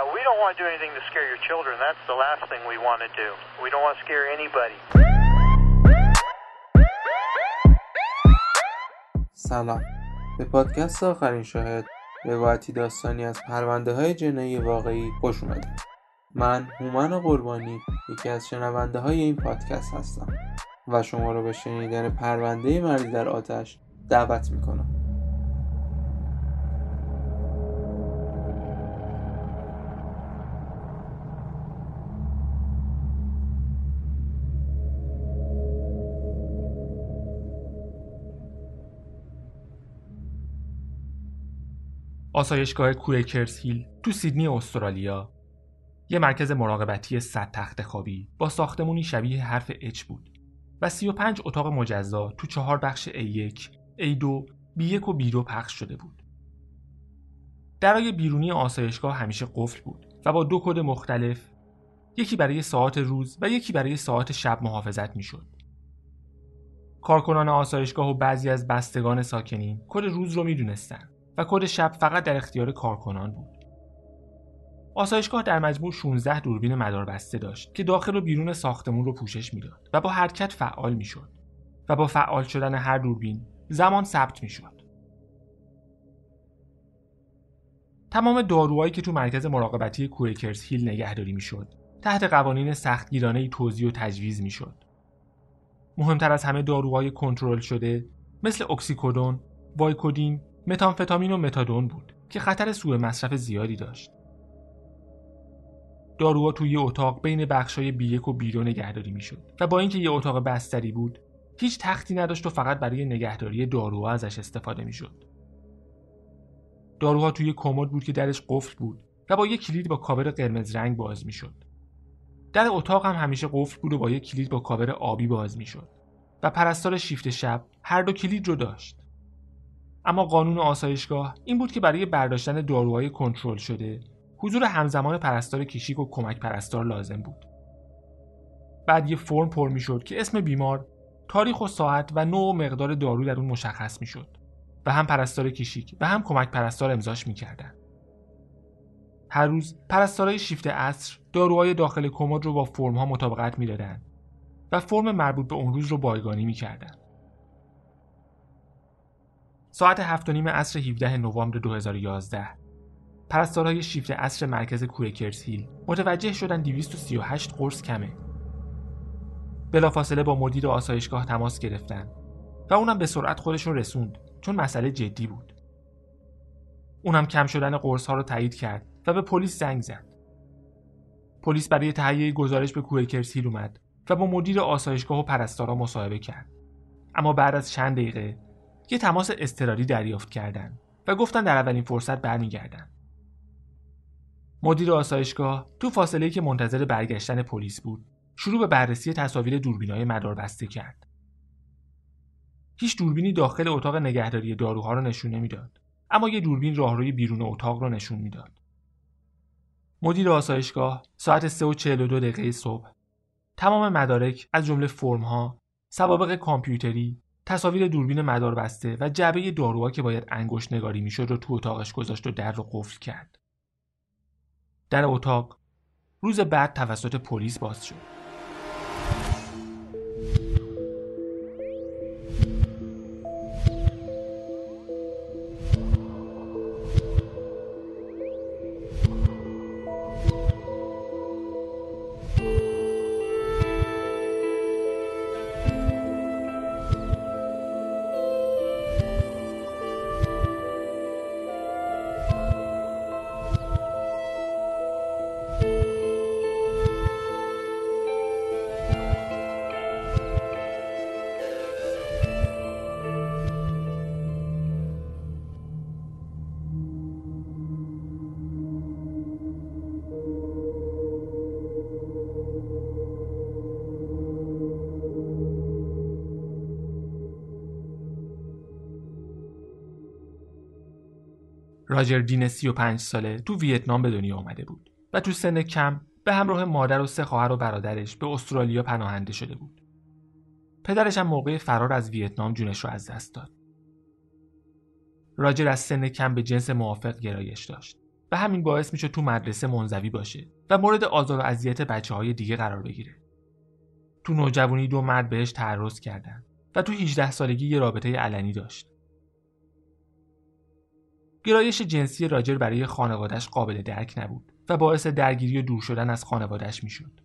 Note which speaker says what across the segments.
Speaker 1: Yeah, we don't want to do anything to scare your children. That's the last thing we want to do. We don't want to scare anybody.
Speaker 2: سلام به پادکست آخرین شاهد روایتی داستانی از پرونده های جنایی واقعی خوش اومدید من هومن قربانی یکی از شنونده های این پادکست هستم و شما رو به شنیدن پرونده مردی در آتش دعوت می‌کنم
Speaker 3: آسایشگاه کویکرز هیل تو سیدنی استرالیا یه مرکز مراقبتی صد تخت خوابی با ساختمونی شبیه حرف اچ بود و 35 اتاق مجزا تو چهار بخش A1, A2, B1 و B2 پخش شده بود. درای بیرونی آسایشگاه همیشه قفل بود و با دو کد مختلف یکی برای ساعت روز و یکی برای ساعت شب محافظت می‌شد. کارکنان آسایشگاه و بعضی از بستگان ساکنین کد روز رو می‌دونستن و کد شب فقط در اختیار کارکنان بود. آسایشگاه در مجموع 16 دوربین مداربسته داشت که داخل و بیرون ساختمون رو پوشش می‌داد و با حرکت فعال می‌شد و با فعال شدن هر دوربین زمان ثبت می‌شد. تمام داروهایی که تو مرکز مراقبتی کویکرز هیل نگهداری می‌شد تحت قوانین سختگیرانه توزیع و تجویز می‌شد. مهمتر از همه داروهای کنترل شده مثل اکسیکودون، وایکودین، متامفتامین و متادون بود که خطر سوء مصرف زیادی داشت. داروها توی اتاق بین بخشای B یک و B نگهداری می‌شد و با اینکه یه اتاق بستری بود هیچ تختی نداشت و فقط برای نگهداری داروها ازش استفاده می‌شد. داروها توی کمد بود که درش قفل بود و با یه کلید با کاور قرمز رنگ باز می‌شد. در اتاق هم همیشه قفل بود و با یه کلید با کاور آبی باز می‌شد و پرستار شیفت شب هر دو کلید رو داشت. اما قانون آسایشگاه این بود که برای برداشتن داروهای کنترل شده حضور همزمان پرستار کشیک و کمک پرستار لازم بود. بعد یه فرم پر می‌شد که اسم بیمار، تاریخ و ساعت و نوع و مقدار دارو در اون مشخص می‌شد و هم پرستار کشیک و هم کمک پرستار امضاش می‌کردن. هر روز پرستارای شیفت عصر داروهای داخل کمد رو با فرم ها مطابقت می‌دادند و فرم مربوط به اون روز رو بایگانی می‌کردن. ساعت هفت و نیم عصر 17 نوامبر 2011 پرستارهای شیفت عصر مرکز کویکرز هیل متوجه شدن 238 قرص کمه. بلافاصله با مدیر آسایشگاه تماس گرفتن و اونم به سرعت خودشون رسوند چون مسئله جدی بود. اونم کم شدن قرص ها رو تایید کرد و به پلیس زنگ زد. پلیس برای تهیه گزارش به کویکرز هیل اومد و با مدیر آسایشگاه و پرستارا مصاحبه کرد. اما بعد از چند دقیقه یه تماس اضطراری دریافت کردند و گفتن در اولین فرصت برمیگردن. مدیر آسایشگاه تو فاصله که منتظر برگشتن پلیس بود شروع به بررسی تصاویر دوربینای مدار بسته کرد هیچ دوربینی داخل اتاق نگهداری داروها رو نشون نمی‌داد اما یه دوربین راهروی بیرون اتاق رو نشون می‌داد مدیر آسایشگاه ساعت 3 و 42 دقیقه صبح تمام مدارک از جمله فرمها سوابق کامپیوتری تصاویر دوربین مدار بسته و جعبه داروها که باید انگشت نگاری می‌شد رو تو اتاقش گذاشت و در رو قفل کرد. در اتاق روز بعد توسط پلیس باز شد. راجر دین 35 ساله تو ویتنام به دنیا آمده بود و تو سن کم به همراه مادر و سه خواهر و برادرش به استرالیا پناهنده شده بود. پدرش هم موقع فرار از ویتنام جونش رو از دست داد. راجر از سن کم به جنس موافق گرایش داشت و همین باعث میشه تو مدرسه منزوی باشه و مورد آزار و اذیت بچه های دیگه قرار بگیره. تو نوجوانی دو مرد بهش تعرض کردن و تو 18 سالگی یه رابطه علنی داشت. گرایش جنسی راجر برای خانوادش قابل درک نبود و باعث درگیری و دور شدن از خانوادش می‌شد.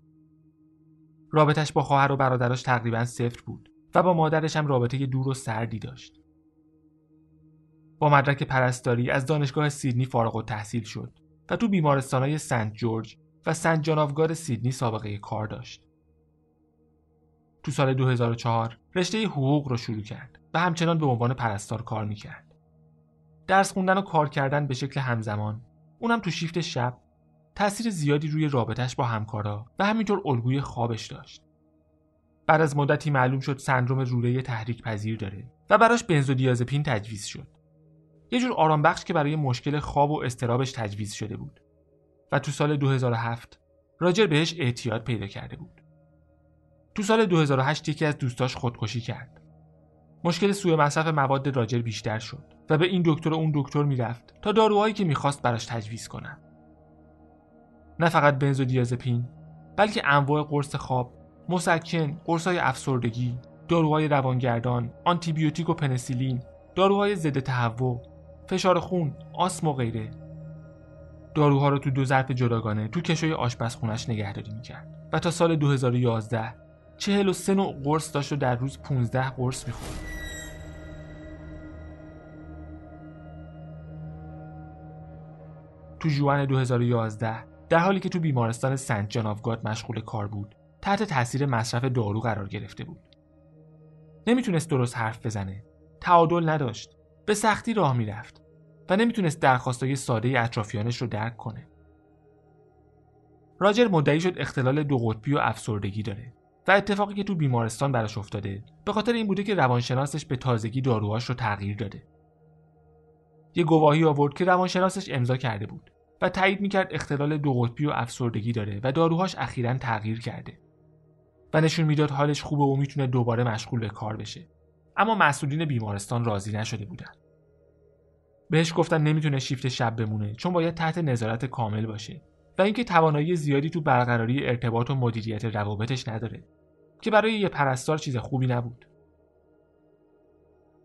Speaker 3: رابطش با خواهر و برادراش تقریبا صفر بود و با مادرش هم رابطه دور و سردی داشت. با مدرک پرستاری از دانشگاه سیدنی فارغ و تحصیل شد و تو بیمارستانهای سنت جورج و سنت جان سیدنی سابقه کار داشت. تو سال 2004 رشته حقوق رو شروع کرد و همچنان به عنوان پرستار کار می‌کرد. درس خوندن و کار کردن به شکل همزمان اونم تو شیفت شب تأثیر زیادی روی رابطش با همکارا و همینطور الگوی خوابش داشت. بعد از مدتی معلوم شد سندروم روره تحریک پذیر داره و براش بنزودیازپین تجویز شد. یه جور آرام بخش که برای مشکل خواب و استرابش تجویز شده بود و تو سال 2007 راجر بهش اعتیاد پیدا کرده بود. تو سال 2008 یکی از دوستاش خودکشی کرد. مشکل سوء مصرف مواد راجر بیشتر شد و به این دکتر و اون دکتر می‌رفت تا داروهایی که می‌خواست براش تجویز کنن. نه فقط بنزودیازپین بلکه انواع قرص خواب، مسکن، قرصای افسردگی، داروهای روانگردان، آنتیبیوتیک و پنسیلین، داروهای ضد تهوع، فشار خون، آسم و غیره. داروها رو تو دو ظرف جداگانه تو کشوی آشپزخونش نگهداری می‌کرد و تا سال 2011 43 نوع قرص داشت و در روز 15 قرص می‌خورد. تو جوان 2011 در حالی که تو بیمارستان سنت جان آف گاد مشغول کار بود تحت تاثیر مصرف دارو قرار گرفته بود. نمی‌تونست درست حرف بزنه. تعادل نداشت. به سختی راه می‌رفت و نمی‌تونست درخواستای ساده اطرافیانش رو درک کنه. راجر مدعی شد اختلال دو قطبی و افسردگی داره و اتفاقی که تو بیمارستان براش افتاده به خاطر این بوده که روانشناسش به تازگی داروهاش رو تغییر داده. یه گواهی آورد که روانشناسش امضا کرده بود. و تایید می‌کرد اختلال دو قطبی و افسردگی داره و داروهاش اخیرا تغییر کرده. و نشون می‌داد حالش خوبه و می‌تونه دوباره مشغول به کار بشه. اما مسئولین بیمارستان راضی نشده بودن. بهش گفتن نمی‌تونه شیفت شب بمونه چون باید تحت نظارت کامل باشه و اینکه توانایی زیادی تو برقراری ارتباط و مدیریت روابطش نداره که برای یه پرستار چیز خوبی نبود.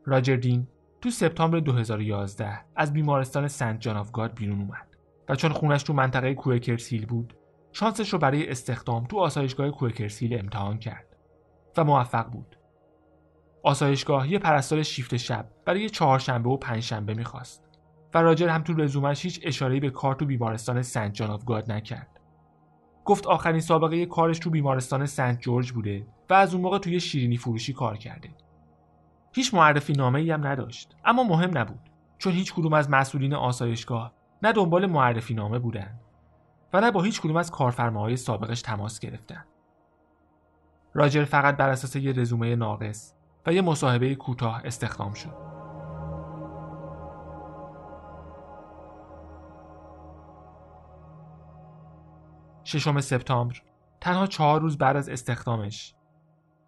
Speaker 3: راجر دین تو سپتامبر 2011 از بیمارستان سنت جان آف بیرون اومد. و چون خونش تو منطقه کوکرسیل بود شانسش رو برای استخدام تو آسایشگاه کوکرسیل امتحان کرد و موفق بود. آسایشگاه یه پرستار شیفت شب برای چهارشنبه و پنجشنبه می‌خواست و راجر هم تو رزومش هیچ اشاره‌ای به کار تو بیمارستان سنت جان آف گاد نکرد. گفت آخرین سابقه کارش تو بیمارستان سنت جورج بوده و از اون موقع توی شیرینی فروشی کار کرده. هیچ معرفی نامه ای هم نداشت اما مهم نبود چون هیچ کدوم از مسئولین آسایشگاه نه دنبال معرفی نامه بودن و نه با هیچ کدوم از کارفرماهای سابقش تماس گرفتن. راجر فقط بر اساس یه رزومه ناقص و یه مصاحبه کوتاه استخدام شد. ششم سپتامبر تنها چهار روز بعد از استخدامش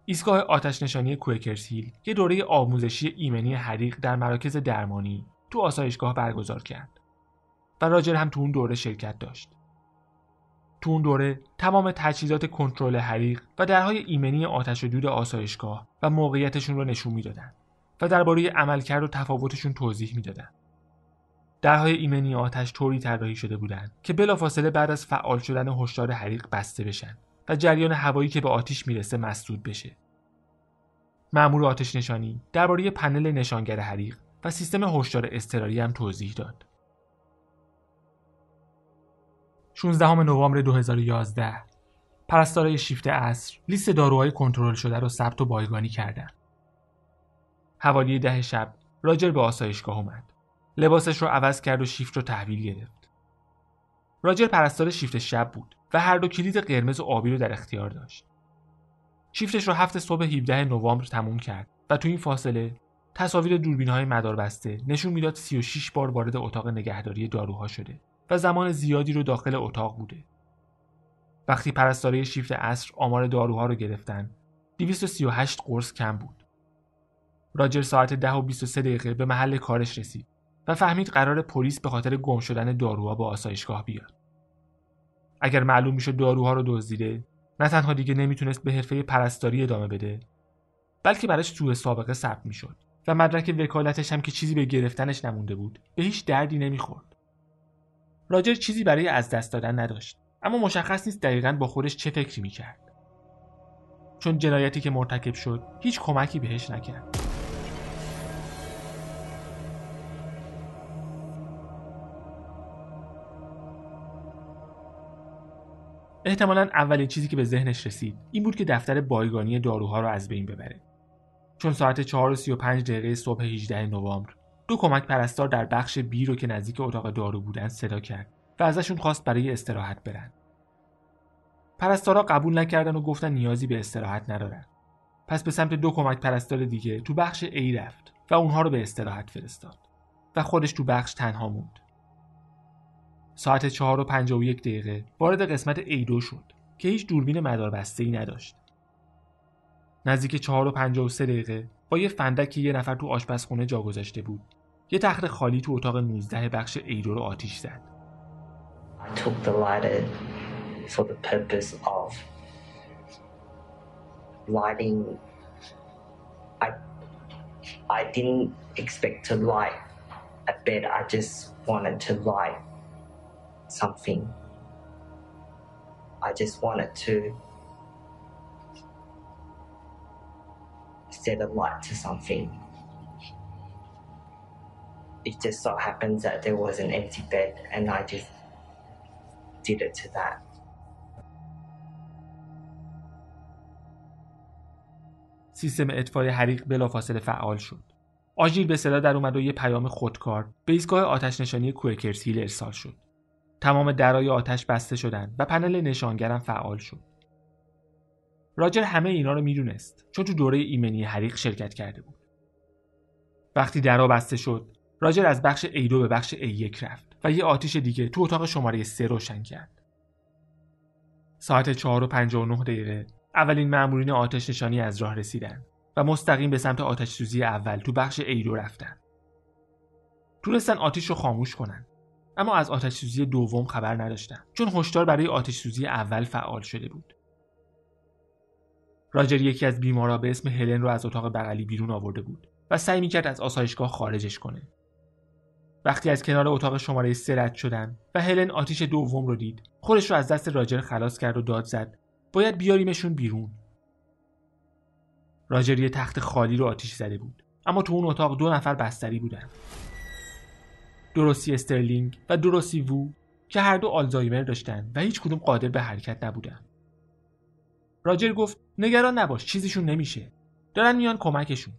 Speaker 3: ایستگاه آتش نشانی کوکرز هیل یه دوره آموزشی ایمنی حریق در مراکز درمانی تو آسایشگاه برگزار کرد. و راجر هم تو اون دوره شرکت داشت. تو اون دوره تمام تجهیزات کنترل حریق و درهای ایمنی آتش و دود آسایشگاه و موقعیتشون رو نشون می‌دادن و درباره عملکرد و تفاوتشون توضیح می‌دادن. درهای ایمنی آتش طوری طراحی شده بودند که بلافاصله بعد از فعال شدن هشدار حریق بسته بشن و جریان هوایی که به آتیش می‌رسه مسدود بشه. مأمور آتش نشانی درباره پنل نشانگر حریق و سیستم هشدار اضطراری هم توضیح داد. 16 نوامبر 2011 پرستارای شیفت عصر لیست داروهای کنترل شده رو ثبت و بایگانی کردند. حوالی ده شب راجر به آسایشگاه اومد. لباسش رو عوض کرد و شیفت رو تحویل گرفت. راجر پرستار شیفت شب بود و هر دو کلید قرمز و آبی رو در اختیار داشت. شیفتش رو هفت صبح 17 نوامبر تموم کرد و تو این فاصله تصاویر دوربین های مدار بسته نشون می‌داد 36 بار وارد اتاق نگهداری داروها شده و زمان زیادی رو داخل اتاق بوده. وقتی پرستاره شیفت عصر آمار داروها رو گرفتن 238 قرص کم بود. راجر ساعت 10 و 23 دقیقه به محل کارش رسید و فهمید قرار پلیس به خاطر گم شدن داروها با آسایشگاه بیاد. اگر معلوم می‌شد داروها رو دزدیده، نه تنها دیگه نمی‌تونست به حرفه پرستاری ادامه بده، بلکه براش سوء سابقه ثبت می‌شد و مدرک وکالتش هم که چیزی به گرفتنش نمونده بود، به هیچ دردی نمی‌خورد. راجر چیزی برای از دست دادن نداشت، اما مشخص نیست دقیقا با خودش چه فکری می‌کرد. چون جنایتی که مرتکب شد هیچ کمکی بهش نکرد. احتمالا اولین چیزی که به ذهنش رسید این بود که دفتر بایگانی داروها رو از بین ببره چون ساعت 4 دقیقه صبح 18 نوامبر دو کمک پرستار در بخش بی رو که نزدیک اتاق دارو بودن صدا کرد و ازشون خواست برای استراحت برن. پرستارا قبول نکردن و گفتن نیازی به استراحت ندارن. پس به سمت دو کمک پرستار دیگه تو بخش A رفت و اونها رو به استراحت فرستاد و خودش تو بخش تنها موند. ساعت 4 و 51 دقیقه وارد قسمت ایدو شد که هیچ دوربین مداربسته ای نداشت. نزدیک 4 و 53 دقیقه با فندک که یه نفر تو آشپزخونه جا گذاشته بود. یه تخت خالی تو اتاق 19 بخش ایدو رو آتیش زد.
Speaker 4: I took the lighter set a light to something. It just so happens that there was an empty bed and I just did it to that.
Speaker 3: سیستم اطفای حریق بلافاصله فعال شد. آژیر به صدا در اومد و یه پیام خودکار به ایستگاه آتش نشانی کوکرز هیل ارسال شد. تمام درای آتش بسته شدند و پنل نشانگرم فعال شد. راجر همه اینا رو می‌دونست چون تو دوره ایمنی حریق شرکت کرده بود. وقتی درا بسته شد، راجر از بخش A2 به بخش A1 رفت و یه آتیش دیگه تو اتاق شماره 3 روشن کرد. ساعت 4 و 59 دقیقه اولین مأمورین آتش نشانی از راه رسیدن و مستقیم به سمت آتش سوزی اول تو بخش A2 رفتن. تونستن آتیش رو خاموش کنن اما از آتش سوزی دوم خبر نداشتن چون هشدار برای آتش سوزی اول فعال شده بود. راجر یکی از بیمارا به اسم هلن رو از اتاق بغلی بیرون آورده بود و سعی می‌کرد از آسایشگاه خارجش کنه. وقتی از کنار اتاق شماره سه رد شدن و هلن آتیش دوم رو دید خودش رو از دست راجر خلاص کرد و داد زد باید بیاریمشون بیرون. راجر یه تخت خالی رو آتیش زده بود اما تو اون اتاق دو نفر بستری بودن. درستی استرلینگ و درستی وو که هر دو آلزایمر داشتن و هیچ کدوم قادر به حرکت نبودن. راجر گفت نگران نباش چیزیشون نمیشه دارن میان کمکشون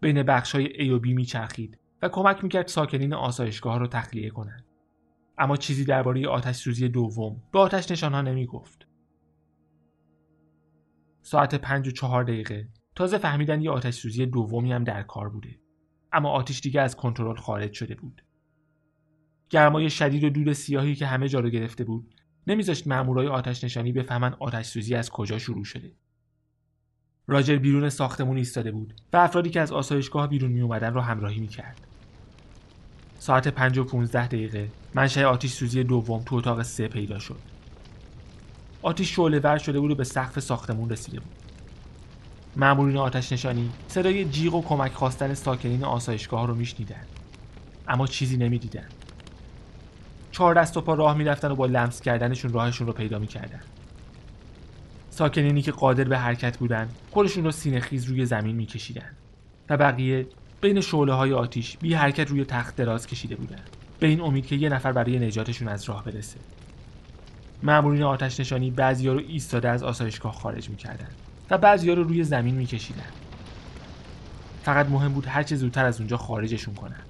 Speaker 3: بین بخش های A و B میچرخید و کمک می‌کرد ساکنین آسایشگاه رو تخلیه کنند. اما چیزی درباره آتش سوزی دوم به آتش نشانها نمی‌گفت. ساعت پنج و چهار دقیقه تازه فهمیدن یه آتش سوزی دومی هم در کار بوده. اما آتش دیگه از کنترل خارج شده بود. گرمای شدید و دود سیاهی که همه جا رو گرفته بود نمیذاشت مامورای آتش نشانی بفهمن آتش سوزی از کجا شروع شده. راجر بیرون ساختمون ایستاده بود و افرادی که از آسایشگاه بیرون می اومدن رو همراهی می‌کرد. ساعت 5 و 15 دقیقه منشأ آتش سوزی دوم تو اتاق سه پیدا شد. آتش شعله ور شده بود و به سقف ساختمون رسیده بود. مامورین آتش نشانی صدای جیغ و کمک خواستن ساکنین آسایشگاه رو میشنیدن اما چیزی نمی‌دیدن. چهار دست و پا راه می‌رفتن و با لمس کردنشون راهشون رو پیدا می‌کردن. ساکنینی که قادر به حرکت بودن خودشون رو سینه خیز روی زمین میکشیدن و بقیه بین شعله های آتیش بی حرکت روی تخت دراز کشیده بودن. به این امید که یه نفر برای نجاتشون از راه برسه. مامورین آتش نشانی بعضیا رو ایستاده از آسایشگاه خارج می‌کردن و بعضیا رو روی زمین میکشیدن. فقط مهم بود هرچه زودتر از اونجا خارجشون کنن.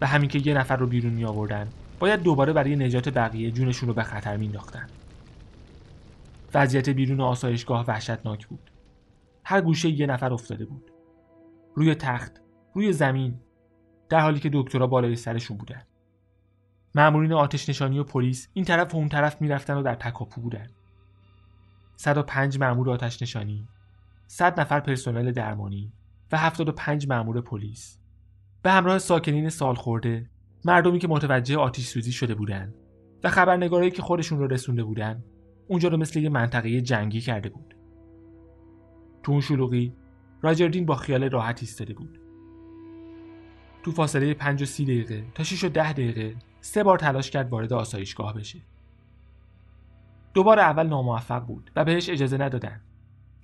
Speaker 3: و همین که یه نفر رو بیرون می آوردن باید دوباره برای نجات بقیه جونشون رو به خطر مینداختن وضعیت بیرون آسایشگاه وحشتناک بود. هر گوشه یه نفر افتاده بود. روی تخت روی زمین در حالی که دکترها بالای سرشون بودن. مأمورین آتش نشانی و پلیس این طرف و اون طرف می‌رفتن و در تکاپو بودن. 105 مأمور آتش نشانی 100 نفر پرسنل درمانی و 75 مأمور پلیس. به همراه ساکنین سال خورده مردمی که متوجه آتیش سوزی شده بودند و خبرنگارایی که خودشون رو رسونده بودن اونجا رو مثل یه منطقه جنگی کرده بود. تو اون شلوغی راجردین با خیال راحت ایستاده بود. تو فاصله 5 و 30 دقیقه تا 6 و 10 دقیقه سه بار تلاش کرد وارد آسایشگاه بشه. دوبار اول ناموفق بود و بهش اجازه ندادن.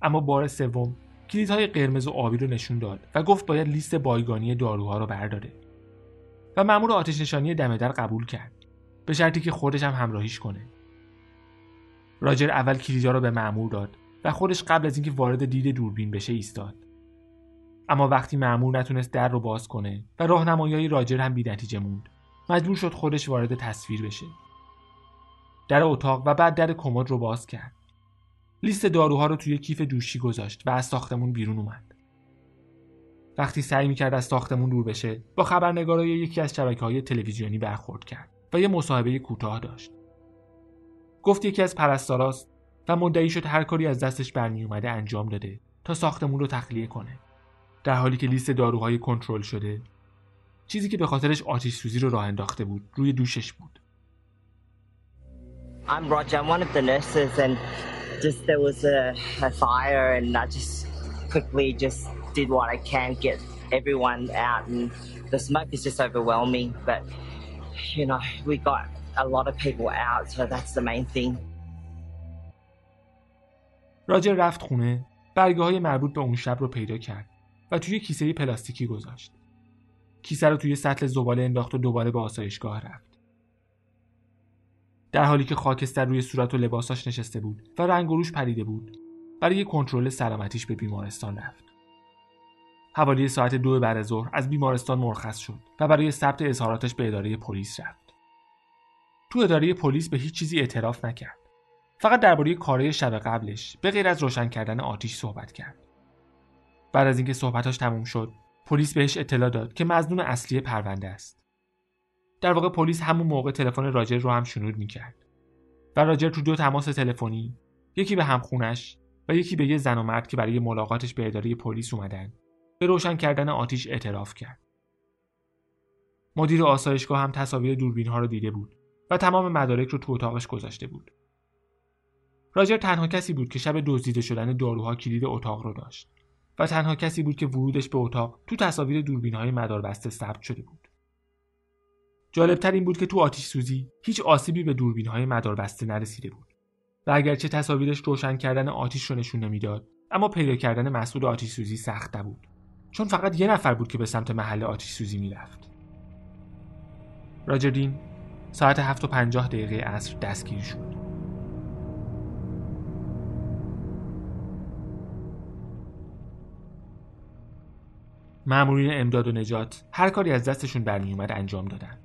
Speaker 3: اما بار سوم کلیدهای قرمز و آبی رو نشون داد و گفت باید لیست بایگانی داروها رو برداره. و مأمور آتش نشانی دم در قبول کرد به شرطی که خودش هم همراهیش کنه. راجر اول کلیدا رو به مأمور داد و خودش قبل از اینکه وارد دید دوربین بشه ایستاد. اما وقتی مأمور نتونست در رو باز کنه و راهنمایی راجر هم بی‌نتیجه موند مجبور شد خودش وارد تصویر بشه. در اتاق و بعد در کمد رو باز کرد. لیست داروها رو توی کیف دوشی گذاشت و از ساختمون بیرون اومد. وقتی سعی می‌کرد از ساختمون دور بشه با خبرنگارای یکی از شبکه های تلویزیونی برخورد کرد و یه مصاحبه کوتاه داشت. گفت یکی از پرستاراست و مدعی شد هر کاری از دستش برمی اومده انجام داده تا ساختمون رو تخلیه کنه. در حالی که لیست داروهای کنترل شده چیزی که به خاطرش آتیش سوزی رو راه انداخته بود روی دوشش بود.
Speaker 4: I'm Roger. I'm one of the nurses, and just there was a fire, and I just quickly just did what I can get everyone out, and the smoke is just overwhelming. But you know, we got a lot of people out, so that's the main thing.
Speaker 3: راجر رفت خونه برگه های مربوط به اون شب رو پیدا کرد و توی کیسه پلاستیکی گذاشت. کیسه رو توی سطل زباله انداخت و دوباره به آسایشگاه رفت. در حالی که خاکستر روی صورت و لباساش نشسته بود و رنگ روش پریده بود برای کنترل سلامتیش به بیمارستان رفت حوالی ساعت دو بعد ظهر از بیمارستان مرخص شد و برای ثبت اظهاراتش به اداره پلیس رفت. تو اداره پلیس به هیچ چیزی اعتراف نکرد. فقط درباره کارهای شب قبلش به غیر از روشن کردن آتیش صحبت کرد. بعد از اینکه صحبتاش تموم شد پلیس بهش اطلاع داد که مزنون اصلی پرونده است. در واقع پلیس همون موقع تلفن راجر رو هم شنود می‌کرد. و راجر تو دو تماس تلفنی یکی به همخونش و یکی به یه زن و مرد که برای ملاقاتش به اداره پلیس اومدن. به روشن کردن آتیش اعتراف کرد. مدیر آسایشگاه هم تصاویر دوربین ها رو دیده بود و تمام مدارک رو تو اتاقش گذاشته بود. راجر تنها کسی بود که شب دزدیده شدن داروها کلید اتاق رو داشت و تنها کسی بود که ورودش به اتاق تو تصاویر دوربین های مداربسته ثبت شده بود. جالبتر این بود که تو آتیش سوزی هیچ آسیبی به دوربین های مداربسته نرسیده بود و اگرچه تصاویرش روشن کردن آتیش رو نشون نمی‌داد اما پیدا کردن مسئول آتیش سوزی سخت نبود. چون فقط یه نفر بود که به سمت محل آتیش سوزی می‌رفت. راجردین ساعت هفت و پنجاه دقیقه عصر دستگیر شد. مأمورین امداد و نجات هر کاری از دستشون برمیومد انجام دادن.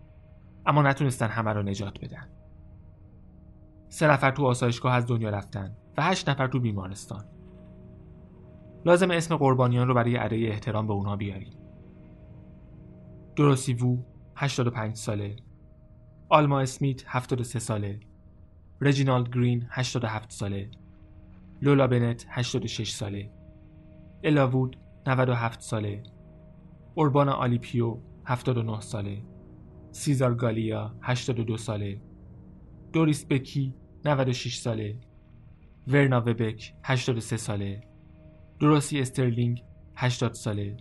Speaker 3: اما نتونستن همه رو نجات بدن. سه نفر تو آسایشگاه از دنیا رفتن و هشت نفر تو بیمارستان. لازم اسم قربانیان رو برای ادای احترام به اونها بیاریم دروسی وو 85 ساله. آلما اسمیت 73 ساله. رجینالد گرین 87 ساله. لولا بنت 86 ساله. الا وود 97 ساله. اوربانا آلیپیو 79 ساله. سیزار گالیا 82 ساله. دوریس بکی 96 ساله. ورنا وبک 83 ساله. دروسی استرلینگ 80 ساله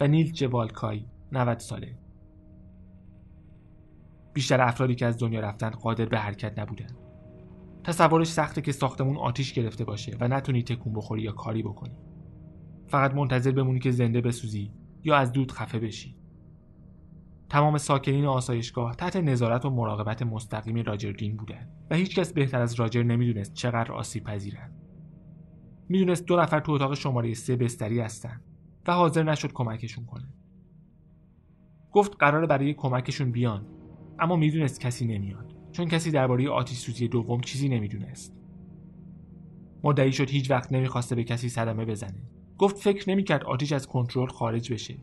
Speaker 3: و نیل جوالکای 90 ساله. بیشتر افرادی که از دنیا رفتن قادر به حرکت نبودن. تصورش سخته که ساختمون آتیش گرفته باشه و نتونی تکون بخوری یا کاری بکنی. فقط منتظر بمونی که زنده بسوزی یا از دود خفه بشی. تمام ساکنین آسایشگاه تحت نظارت و مراقبت مستقیم راجر دین بودند و هیچکس بهتر از راجر نمی‌دونست چقدر آسیب پذیرند می‌دونست دو نفر تو اتاق شماره سه بستری هستن و حاضر نشد کمکشون کنه. گفت قراره برای کمکشون بیان اما می‌دونست کسی نمیاد چون کسی درباره آتیش سوزی دوم چیزی نمی‌دونست. مدعی شد هیچ وقت نمی‌خواسته به کسی صدمه بزنه. گفت فکر نمی‌کرد آتیش از کنترل خارج بشه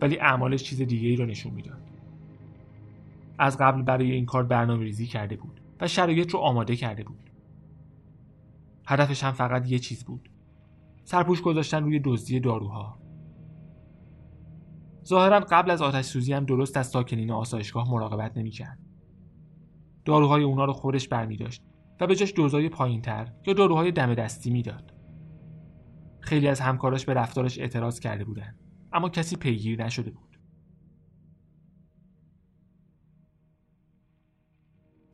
Speaker 3: ولی اعمالش چیز دیگه ای رو نشون می‌داد. از قبل برای این کار برنامه ریزی کرده بود و شرایط رو آماده کرده بود. هدفش هم فقط یه چیز بود سرپوش گذاشتن روی دزدی داروها ظاهرا قبل از آتش سوزی هم درست از ساکنین آسایشگاه مراقبت نمی‌کرد. داروهای اونا رو خودش برمی داشت و به جاش دوزای پایین تر یا داروهای دم دستی می‌داد. خیلی از همکاراش به رفتارش اعتراض کرده بودن اما کسی پیگیر نشده بود.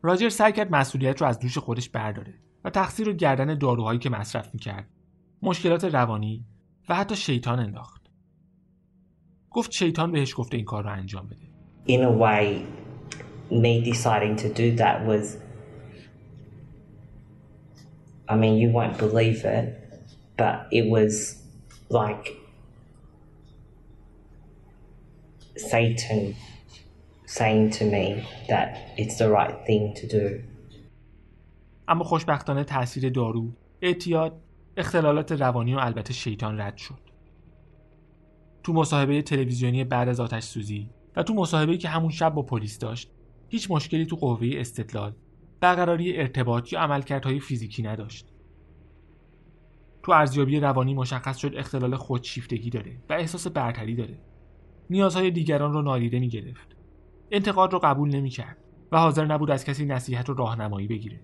Speaker 3: راجر سعی کرد مسئولیت رو از دوش خودش برداره و تقصیر رو گردن داروهایی که مصرف می‌کرد مشکلات روانی و حتی شیطان انداخت گفت شیطان بهش گفته این کار رو انجام بده
Speaker 4: In a way, me deciding to do that was. I mean, you won't believe it, but it was like Satan saying to me that it's the right thing to do.
Speaker 3: اما خوشبختانه تاثیر دارو اعتیاد اختلالات روانی و البته شیطان رد شد. تو مصاحبه تلویزیونی بعد از آتش سوزی و تو مصاحبه‌ای که همون شب با پلیس داشت هیچ مشکلی تو قوه استدلال برقراری ارتباط یا عملکردهای فیزیکی نداشت. تو ارزیابی روانی مشخص شد اختلال خودشیفتگی داره و احساس برتری داره. نیازهای دیگران رو نادیده می‌گرفت. انتقاد رو قبول نمی‌کرد و حاضر نبود از کسی نصیحت و راهنمایی بگیره.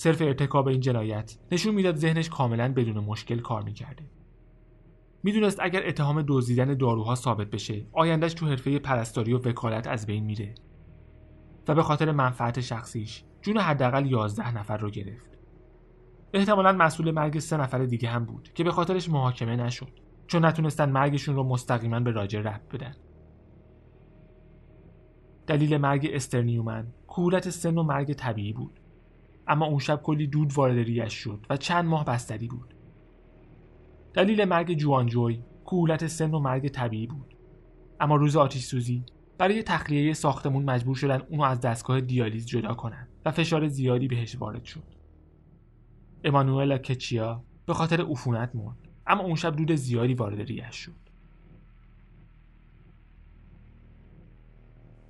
Speaker 3: صرف ارتکاب این جنایت. نشون می‌داد ذهنش کاملا بدون مشکل کار می‌کرده. می‌دونست اگر اتهام دزدیدن داروها ثابت بشه آیندهش تو حرفه پرستاری و وکالت از بین میره. و به خاطر منفعت شخصیش جون حداقل 11 نفر رو گرفت. احتمالا مسئول مرگ سه نفر دیگه هم بود که به خاطرش محاکمه نشد چون نتونستن مرگشون رو مستقیما به راجر رب بدن. دلیل مرگ استرنیومن کولت سن و مرگ طبیعی بود. اما اون شب کلی دود وارد ریش شد و چند ماه بستری بود. دلیل مرگ جوان جوی کولت سن و مرگ طبیعی بود. اما روز آتیش سوزی برای تخلیه ساختمون مجبور شدن اونو از دستگاه دیالیز جدا کنن و فشار زیادی بهش وارد شد. امانوئل کچیا به خاطر عفونت مرد. اما اون شب دود زیادی وارد ریش شد.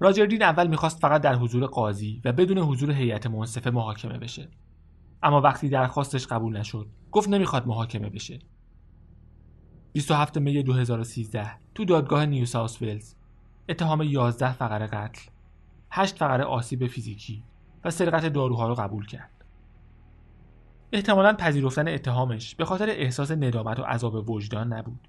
Speaker 3: راجردین اول می‌خواست فقط در حضور قاضی و بدون حضور هیئت منصفه محاکمه بشه. اما وقتی درخواستش قبول نشد گفت نمی‌خواد محاکمه بشه. 27 می 2013 تو دادگاه نیو ساوس ولز اتهام 11 فقره قتل 8 فقره آسیب فیزیکی و سرقت داروها رو قبول کرد. احتمالا پذیرفتن اتهامش به خاطر احساس ندامت و عذاب وجدان نبود.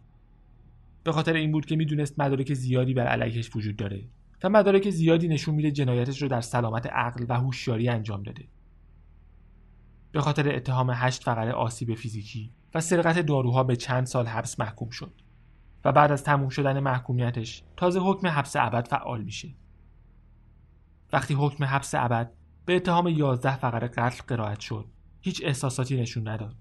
Speaker 3: به خاطر این بود که می‌دونست مدارک زیادی بر علیهش وجود داره. و مدارک زیادی نشون میده جنایتش رو در سلامت عقل و هوشیاری انجام داده. به خاطر اتهام هشت فقره آسیب فیزیکی و سرقت داروها به چند سال حبس محکوم شد و بعد از تموم شدن محکومیتش تازه حکم حبس ابد فعال میشه. وقتی حکم حبس ابد به اتهام 11 فقره قتل قرائت شد هیچ احساساتی نشون نداد.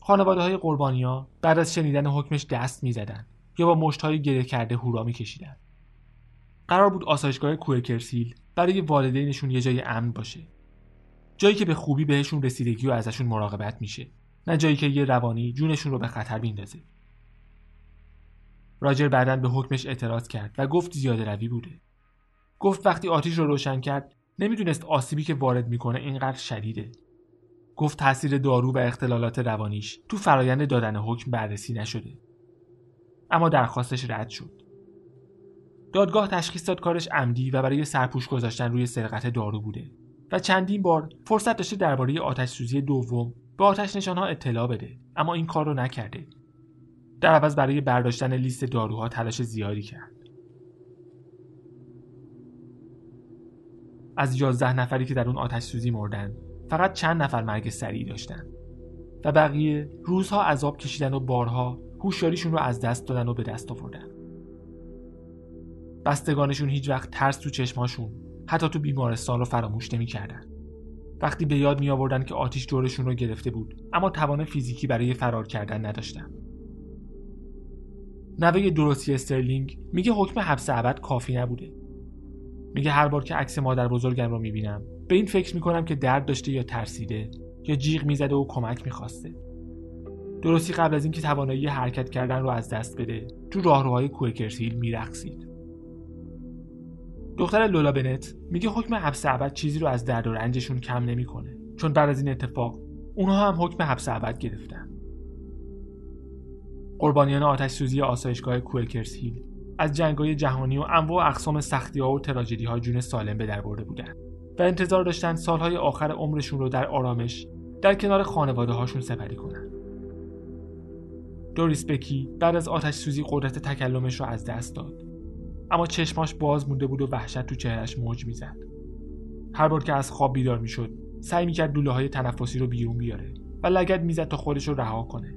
Speaker 3: خانواده های قربانیا بعد از شنیدن حکمش دست می‌زدند یا با مشتهای گره کرده هورا میکشیدند قرار بود آسایشگاه کوهکرسیل برای والدینشون یه جای امن باشه. جایی که به خوبی بهشون رسیدگی و ازشون مراقبت میشه نه جایی که یه روانی جونشون رو به خطر بیندازه راجر بعدا به حکمش اعتراض کرد و گفت زیاده روی بوده. گفت وقتی آتیش رو روشن کرد نمی‌دونست آسیبی که وارد می‌کنه اینقدر شدیده. گفت تاثیر دارو و اختلالات روانیش تو فرایند دادن حکم بررسی نشده. اما درخواستش رد شد. دادگاه تشخیص داد کارش عمدی و برای سرپوش گذاشتن روی سرقت دارو بوده. و چندین بار فرصت داشته درباره آتش سوزی دوم به آتش نشانها اطلاع بده اما این کار رو نکرده. در عوض برای برداشتن لیست داروها تلاش زیادی کرد. از یازده نفری که در اون آتش سوزی مردن فقط چند نفر مرگ سریع داشتن. و بقیه روزها عذاب کشیدن و بارها هوشیاریشون رو از دست دادن و به دست آوردن. بستگانشون هیچ وقت ترس تو چشماشون حتی تو بیمارستان رو فراموش نمی‌کردن. وقتی به یاد می آوردن که آتیش دورشون رو گرفته بود اما توان فیزیکی برای فرار کردن نداشتن. نوه درستی استرلینگ میگه حکم حبس ابد کافی نبوده. میگه هر بار که عکس مادر بزرگم رو می‌بینم به این فکر می‌کنم که درد داشته یا ترسیده یا جیغ می‌زده و کمک می‌خواسته. درستی قبل از اینکه توانایی حرکت کردن رو از دست بده تو راهروهای کوکرسیل میرقصید. دختر لولا بنت میگه حکم حبس ابد چیزی رو از درد و رنجشون کم نمی‌کنه چون بعد از این اتفاق اونها هم حکم حبس ابد گرفتن قربانیان آتش سوزی آسایشگاه کوئکرز هیل از جنگ‌های جهانی و انواع اقسام سختی‌ها و تراژدی‌ها جون سالم به در برده بودند و انتظار داشتن سالهای آخر عمرشون رو در آرامش در کنار خانواده هاشون سپری کنن. دوریس بکی بعد از آتش سوزی قدرت تکلمش رو از دست داد. اما چشماش باز مونده بود و وحشت تو چهرش موج می‌زد. هر بار که از خواب بیدار می‌شد، سعی می‌کرد دوله های تنفسی رو بیرون بیاره و لگد می‌زد تا خودش رو رها کنه.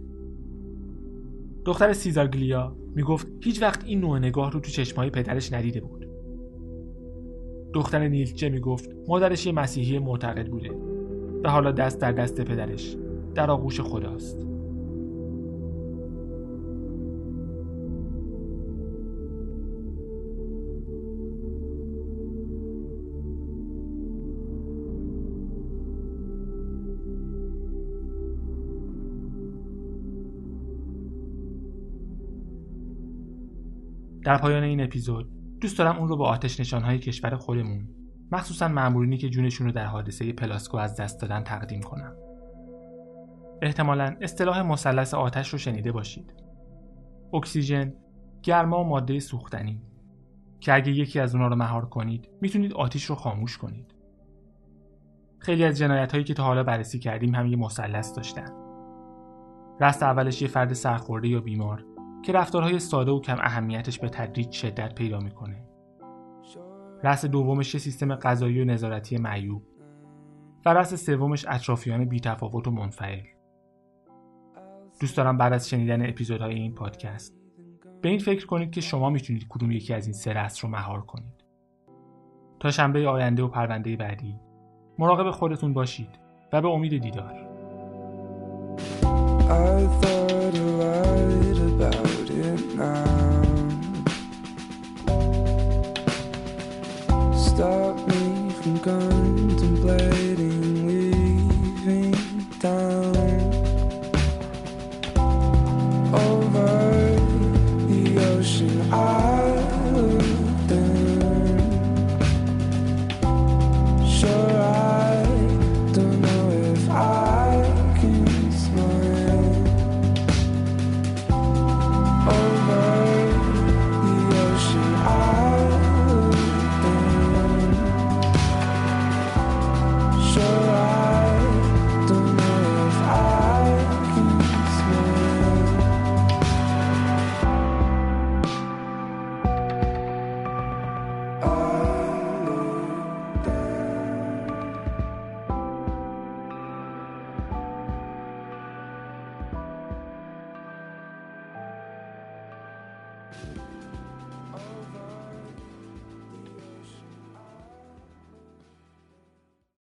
Speaker 3: دختر سیزارگلیا می‌گفت هیچ وقت این نوع نگاه رو تو چشمهای پدرش ندیده بود. دختر نیلچه می‌گفت مادرش یه مسیحی معتقد بوده و حالا دست در دست پدرش در آغوش خداست. در پایان این اپیزود دوست دارم اون رو با آتش نشانهای کشور خودمون مخصوصا مامورینی که جونشون رو در حادثه پلاسکو از دست دادن تقدیم کنم. احتمالا اصطلاح مثلث آتش رو شنیده باشید. اکسیژن گرما و ماده سوختنی. که اگه یکی از اونا رو مهار کنید می‌تونید آتیش رو خاموش کنید. خیلی از جنایت هایی که تا حالا بررسی کردیم هم یه مثلث داشتن. رست اولش یه فرد سرخورده یا بیمار. که رفتارهای ساده و کم اهمیتش به تدریج شدت پیدا می‌کنه. رأس دومش سیستم غذایی و نظارتی معیوب و رأس سومش اطرافیان بیتفاوت و منفعل. دوست دارم بعد از شنیدن اپیزودهای این پادکست به این فکر کنید که شما می‌تونید کدوم یکی از این سه رأس رو مهار کنید. تا شنبه آینده و پرونده بعدی مراقب خودتون باشید و به امید دیدار. contemplating leaving town over the ocean.